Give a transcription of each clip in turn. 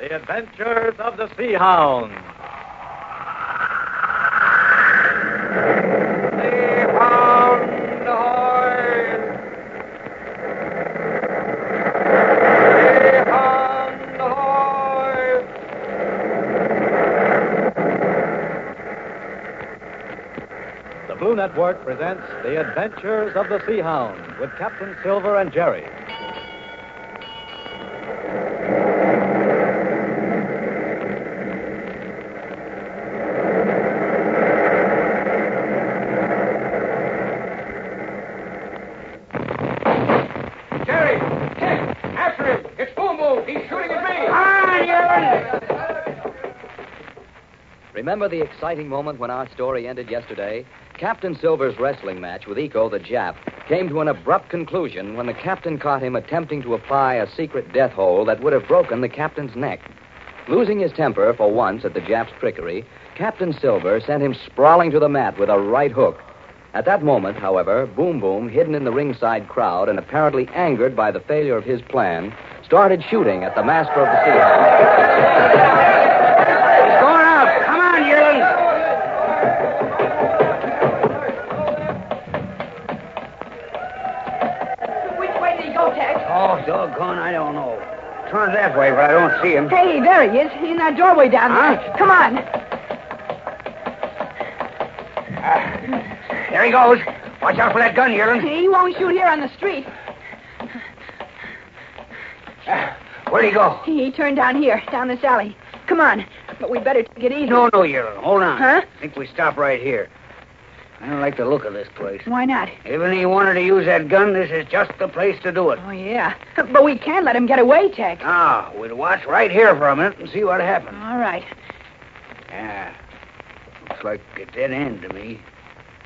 The Adventures of the Sea Hound. Blue Network presents The Adventures of the Sea Hound with Captain Silver and. Jerry! Ted! After him! It's Boom Boom! He's shooting at me! Remember the exciting moment when our story ended yesterday? Captain Silver's wrestling match with Eco the Jap came to an abrupt conclusion when the captain caught him attempting to apply a secret death hold that would have broken the captain's neck. Losing his temper for once at the Jap's trickery, Captain Silver sent him sprawling to the mat with a right hook. At that moment, however, Boom Boom, hidden in the ringside crowd and apparently angered by the failure of his plan, started shooting at the master of the sea Turns that way, but I don't see him. Hey, there he is, He's in that doorway down there. Huh? Come on. Ah, there he goes. Watch out for that gun, Yearling. He won't shoot here on the street. Ah, where'd he go? He turned down here, down this alley. Come on, but we better take it easy. No, no, Yearling. Hold on. Huh? I think we stop right here. I don't like the look of this place. Why not? Even if he wanted to use that gun, this is just the place to do it. Oh, yeah. But we can't let him get away, Tex. Ah, we'll watch right here for a minute and see what happens. All right. Yeah. Looks like a dead end to me.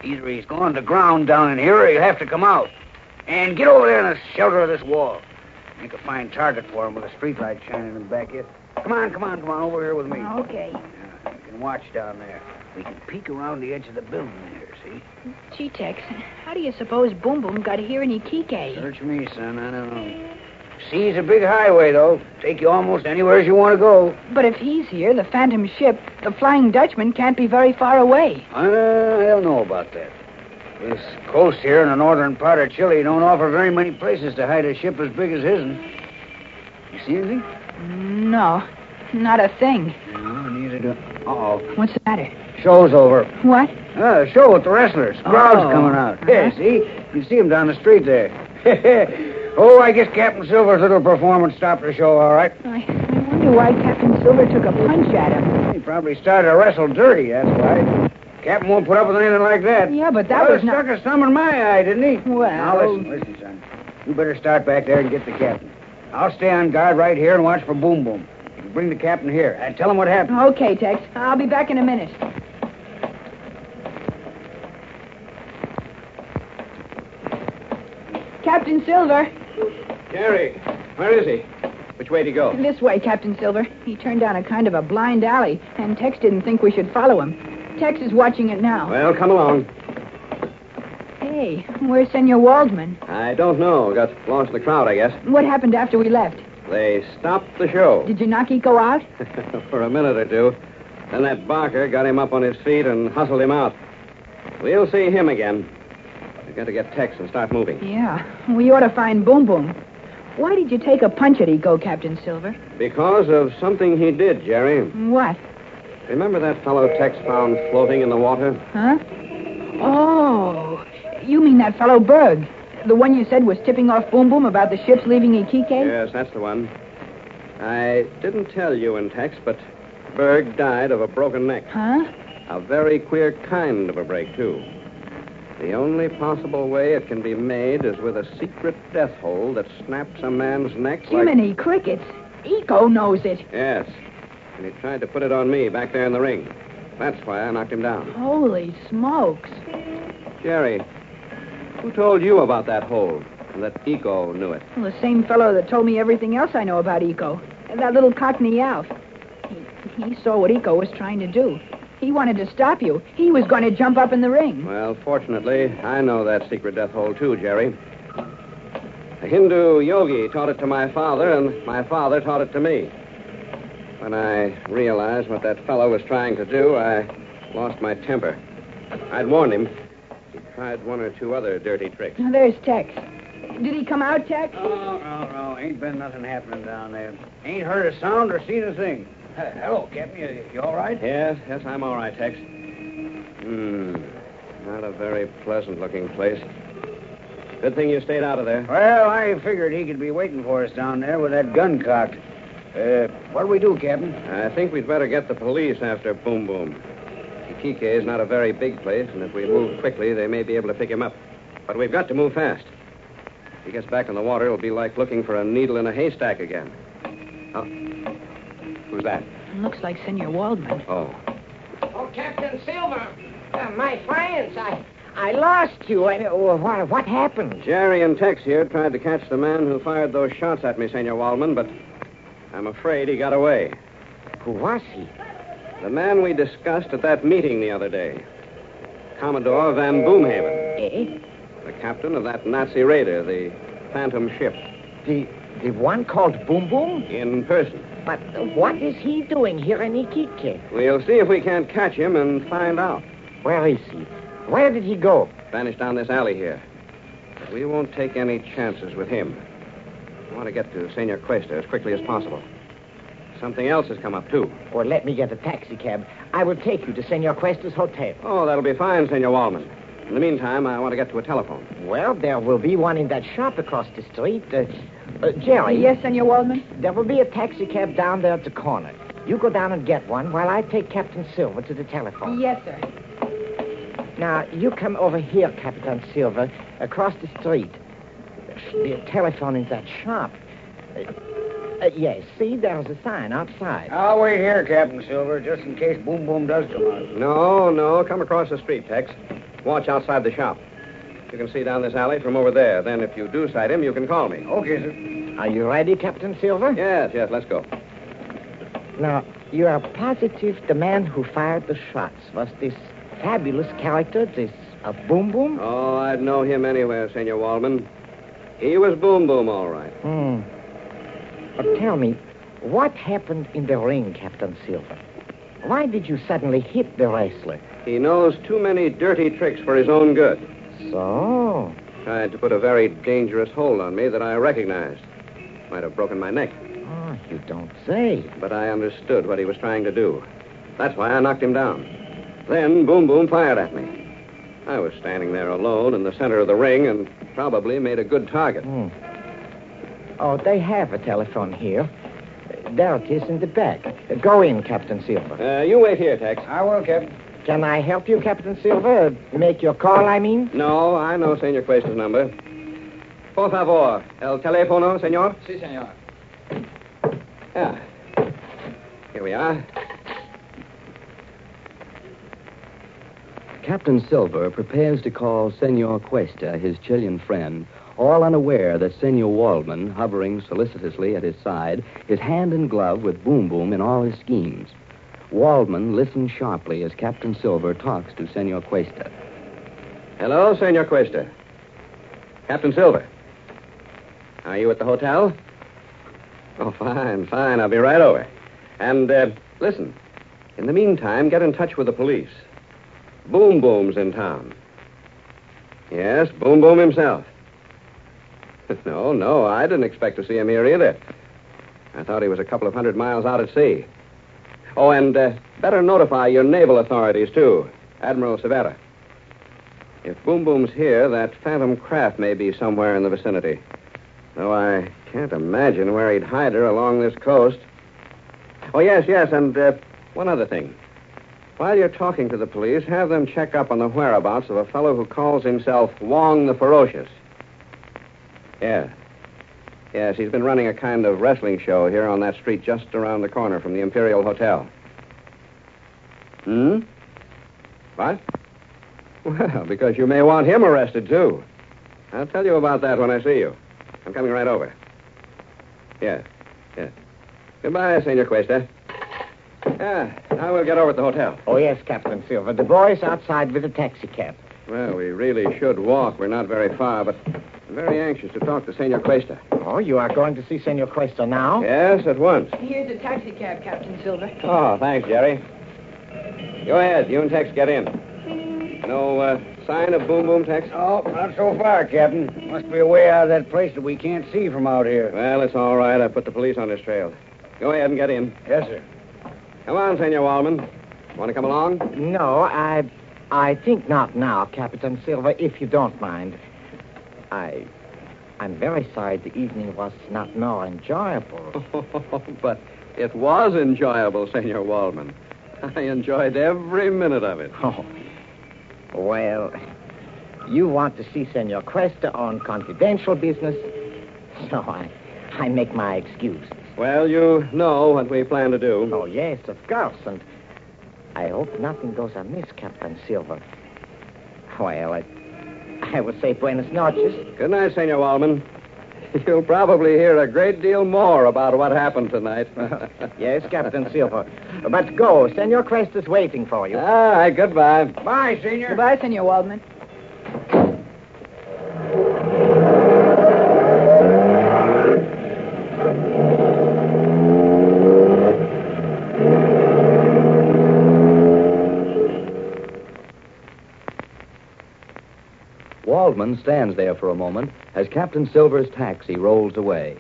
Either he's gone to ground down in here or he'll have to come out. And get over there in the shelter of this wall. Make a fine target for him with a streetlight shining in the back here. Come on, come on, come on, over here with me. Okay. Yeah, you can watch down there. We can peek around the edge of the building there, see? Gee, Tex, how do you suppose Boom Boom got here in Iquique? Search me, son, I don't know. Sea's a big highway, though. Take you almost anywhere you want to go. But if he's here, the Phantom ship, the Flying Dutchman, can't be very far away. Uh, I don't know about that. This coast here in the northern part of Chile don't offer very many places to hide a ship as big as his'n. You see anything? No, not a thing. No, neither do. Uh-oh. What's the matter? Show's over. What? Ah, show with the wrestlers. Crowd's Oh. coming out. Uh-huh. Yeah, see? You see him down the street there. oh, I guess Captain Silver's little performance stopped the show, all right. I, I wonder why Captain Silver took a punch at him. He probably started to wrestle dirty, that's why. Captain won't put up with anything like that. Yeah, but that well, was not... stuck a thumb in my eye, didn't he? Well- Now, listen, listen, son. You better start back there and get the captain. I'll stay on guard right here and watch for Boom Boom. Bring the captain here and tell him what happened. Okay, Tex. I'll be back in a minute. Captain Silver. Jerry, where is he? Which way did he go? This way, Captain Silver. He turned down a kind of a blind alley, and Tex didn't think we should follow him. Tex is watching it now. Well, come along. Hey, where's Senor Waldman? I don't know. Got lost in the crowd, I guess. What happened after we left? They stopped the show Did you knock Eco out? for a minute or two. Then that Barker got him up on his feet and hustled him out. We'll see him again. We've got to get Tex and start moving. Yeah, we ought to find Boom Boom. Why did you take a punch at Eco, Captain Silver? Because of something he did, Jerry. What? Remember that fellow Tex found floating in the water? Huh? Oh, you mean that fellow Berg? The one you said was tipping off Boom Boom about the ships leaving Iquique? Yes, that's the one. I didn't tell you in Tex, but Berg died of a broken neck. Huh? A very queer kind of a break, too. The only possible way it can be made is with a secret death hold that snaps a man's neck like... Jiminy crickets. Eco knows it. Yes. And he tried to put it on me back there in the ring. That's why I knocked him down. Holy smokes. Jerry, who told you about that hold? And that Eco knew it. Well, the same fellow that told me everything else I know about Eco. That little cockney Alf. He, he saw what Eco was trying to do. He wanted to stop you. He was going to jump up in the ring. Well, fortunately, I know that secret death hold, too, Jerry. A Hindu yogi taught it to my father, and my father taught it to me. When I realized what that fellow was trying to do, I lost my temper. I'd warned him. He tried one or two other dirty tricks. Now, there's Tex. Did he come out, Tex? Oh, no, no. Ain't been nothing happening down there. Ain't heard a sound or seen a thing. H- Hello, Captain. You, you all right? Yes, yes, I'm all right, Tex. Hmm. Not a very pleasant looking place. Good thing you stayed out of there. Well, I figured he could be waiting for us down there with that gun cocked. Uh, what do we do, Captain? I think we'd better get the police after Boom Boom. Iquique is not a very big place, and if we move quickly, they may be able to pick him up. But we've got to move fast. If he gets back in the water, it'll be like looking for a needle in a haystack again. Oh. Who's that? Looks like Senor Waldman. Oh. Oh, Captain Silver, uh, my friends, I, I lost you. I, uh, what, what happened? Jerry and Tex here tried to catch the man who fired those shots at me, Senor Waldman, but I'm afraid he got away. Who was he? The man we discussed at that meeting the other day. Commodore Van Boomhaven, Eh? the captain of that Nazi raider, the Phantom ship, The, the one called Boom Boom? in person. But what is he doing here in Iquique? We'll see if we can't catch him and find out. Where is he? Where did he go? Vanished down this alley here. We won't take any chances with him. I want to get to Senor Cuesta as quickly as possible. Something else has come up, too. Or let me get a taxi cab. I will take you to Senor Cuesta's hotel. Oh, that'll be fine, Senor Waldman. In the meantime, I want to get to a telephone. Well, there will be one in that shop across the street. Uh, uh, Jerry. Yes, Senor Waldman? There will be a taxi cab down there at the corner. You go down and get one while I take Captain Silver to the telephone. Yes, sir. Now, you come over here, Captain Silver, across the street. The telephone in that shop. Uh, uh, yes, see, there's a sign outside. I'll wait here, Captain Silver, just in case Boom Boom does come out. No, no. Come across the street, Tex. Watch outside the shop. You can see down this alley from over there. Then, if you do sight him, you can call me. Okay, sir. Are you ready, Captain Silver? Yes, yes, let's go. Now, you are positive the man who fired the shots was this fabulous character, this uh, Boom Boom? Oh, I'd know him anywhere, Senor Waldman. He was Boom Boom, all right. Hmm. But tell me, what happened in the ring, Captain Silver? Why did you suddenly hit the wrestler? He knows too many dirty tricks for his own good. So, Tried to put a very dangerous hold on me that I recognized. Might have broken my neck, oh, you don't say. but I understood what he was trying to do. That's why I knocked him down. Then Boom Boom fired at me. I was standing there alone in the center of the ring and probably made a good target. Hmm. Oh, they have a telephone here. There it is in the back. Go in, Captain Silver. Uh, you wait here, Tex. I will, Captain. Can I help you, Captain Silver? Uh, Make your call, I mean? No, I know Senor Cuesta's number. Por favor, el teléfono, senor. Si, senor. Yeah. Here we are. Captain Silver prepares to call Senor Cuesta, his Chilean friend, all unaware that Senor Waldman, hovering solicitously at his side, is hand in glove with Boom Boom in all his schemes. Waldman listens sharply as Captain Silver talks to Senor Cuesta. Hello, Senor Cuesta. Captain Silver. Are you at the hotel? Oh, fine, fine. I'll be right over. And, uh, listen. In the meantime, get in touch with the police. Boom Boom's in town. Yes, Boom Boom himself. No, no, I didn't expect to see him here either. I thought he was a couple of hundred miles out at sea. Oh, and uh, better notify your naval authorities, too. Admiral Severa. If Boom Boom's here, that phantom craft may be somewhere in the vicinity. Though I can't imagine where he'd hide her along this coast. Oh, yes, yes, and uh, one other thing. While you're talking to the police, have them check up on the whereabouts of a fellow who calls himself Wong the Ferocious. Yeah. Yes, he's been running a kind of wrestling show here on that street just around the corner from the Imperial Hotel. Hmm? What? Well, because you may want him arrested, too. I'll tell you about that when I see you. I'm coming right over. Yes, yes. Goodbye, Senor Cuesta. Yeah, now we'll get over at the hotel. Oh, yes, Captain Silver. The boy's outside with a taxi cab. Well, we really should walk. We're not very far, but I'm very anxious to talk to Senor Cuesta. Oh, you are going to see Senor Cuesta now? Yes, at once. Here's a taxi cab, Captain Silver. Oh, thanks, Jerry. Go ahead. You and Tex get in. No uh, sign of Boom Boom, Tex? Oh, not so far, Captain. Must be a way out of that place that we can't see from out here. Well, it's all right. I put the police on his trail. Go ahead and get in. Yes, sir. Come on, Senor Waldman. Want to come along? No, I I think not now, Captain Silver, if you don't mind. I I'm very sorry the evening was not more enjoyable. but it was enjoyable, Senor Waldman. I enjoyed every minute of it. Oh. Well, you want to see Senor Cuesta on confidential business, so I I make my excuse. Well, you know what we plan to do. Oh, yes, of course, and I hope nothing goes amiss, Captain Silver. Well, I, I would say buenas noches. Good night, Senor Waldman. You'll probably hear a great deal more about what happened tonight. yes, Captain Silver. But go. Senor Cuesta's waiting for you. All right, goodbye. Bye, Senior. Goodbye, Senor Waldman. Waldman stands there for a moment as Captain Silver's taxi rolls away.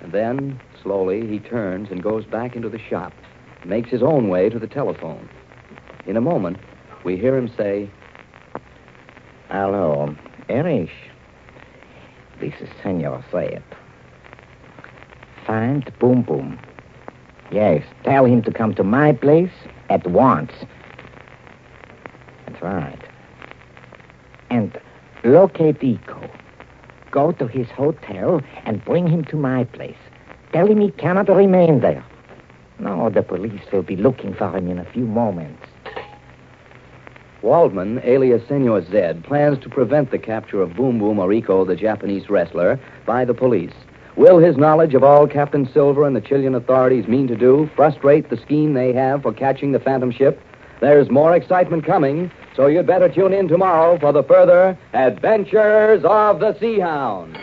And then, slowly, he turns and goes back into the shop, makes his own way to the telephone. In a moment, we hear him say, Hello, Erich. This is Senor Zed. Find Boom Boom. Yes, tell him to come to my place at once. That's right. And locate Eco. Go to his hotel and bring him to my place. Tell him he cannot remain there. No, the police will be looking for him in a few moments. Waldman, alias Senor Zed, plans to prevent the capture of Boom Boom or Eco, the Japanese wrestler, by the police. Will his knowledge of all Captain Silver and the Chilean authorities mean to do frustrate the scheme they have for catching the Phantom ship? There's more excitement coming, so you'd better tune in tomorrow for the further adventures of the Sea Hound.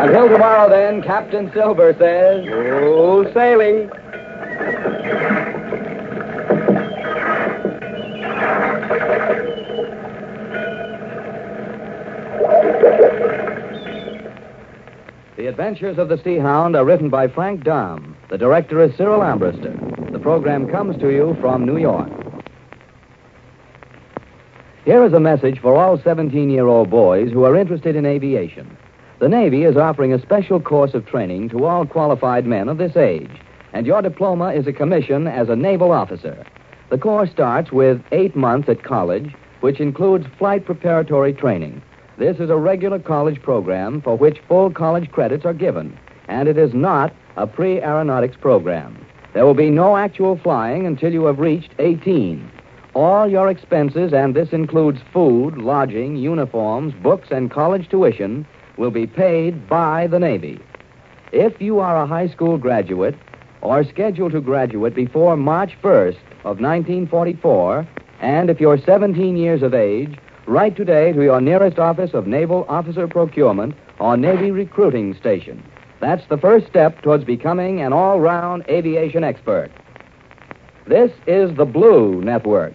Until tomorrow, then, Captain Silver says. Oh, sailing. The Adventures of the Sea Hound are written by Frank Dahm. The director is Cyril Armbrister. The program comes to you from New York. Here is a message for all 17 year old boys who are interested in aviation. The Navy is offering a special course of training to all qualified men of this age, and your diploma is a commission as a naval officer. The course starts with eight months at college, which includes flight preparatory training. This is a regular college program for which full college credits are given, and it is not a pre aeronautics program. There will be no actual flying until you have reached 18. All your expenses, and this includes food, lodging, uniforms, books, and college tuition, will be paid by the Navy. If you are a high school graduate or scheduled to graduate before March 1st of 1944, and if you're 17 years of age, write today to your nearest office of Naval Officer Procurement or Navy Recruiting Station. That's the first step towards becoming an all round aviation expert. This is the Blue Network.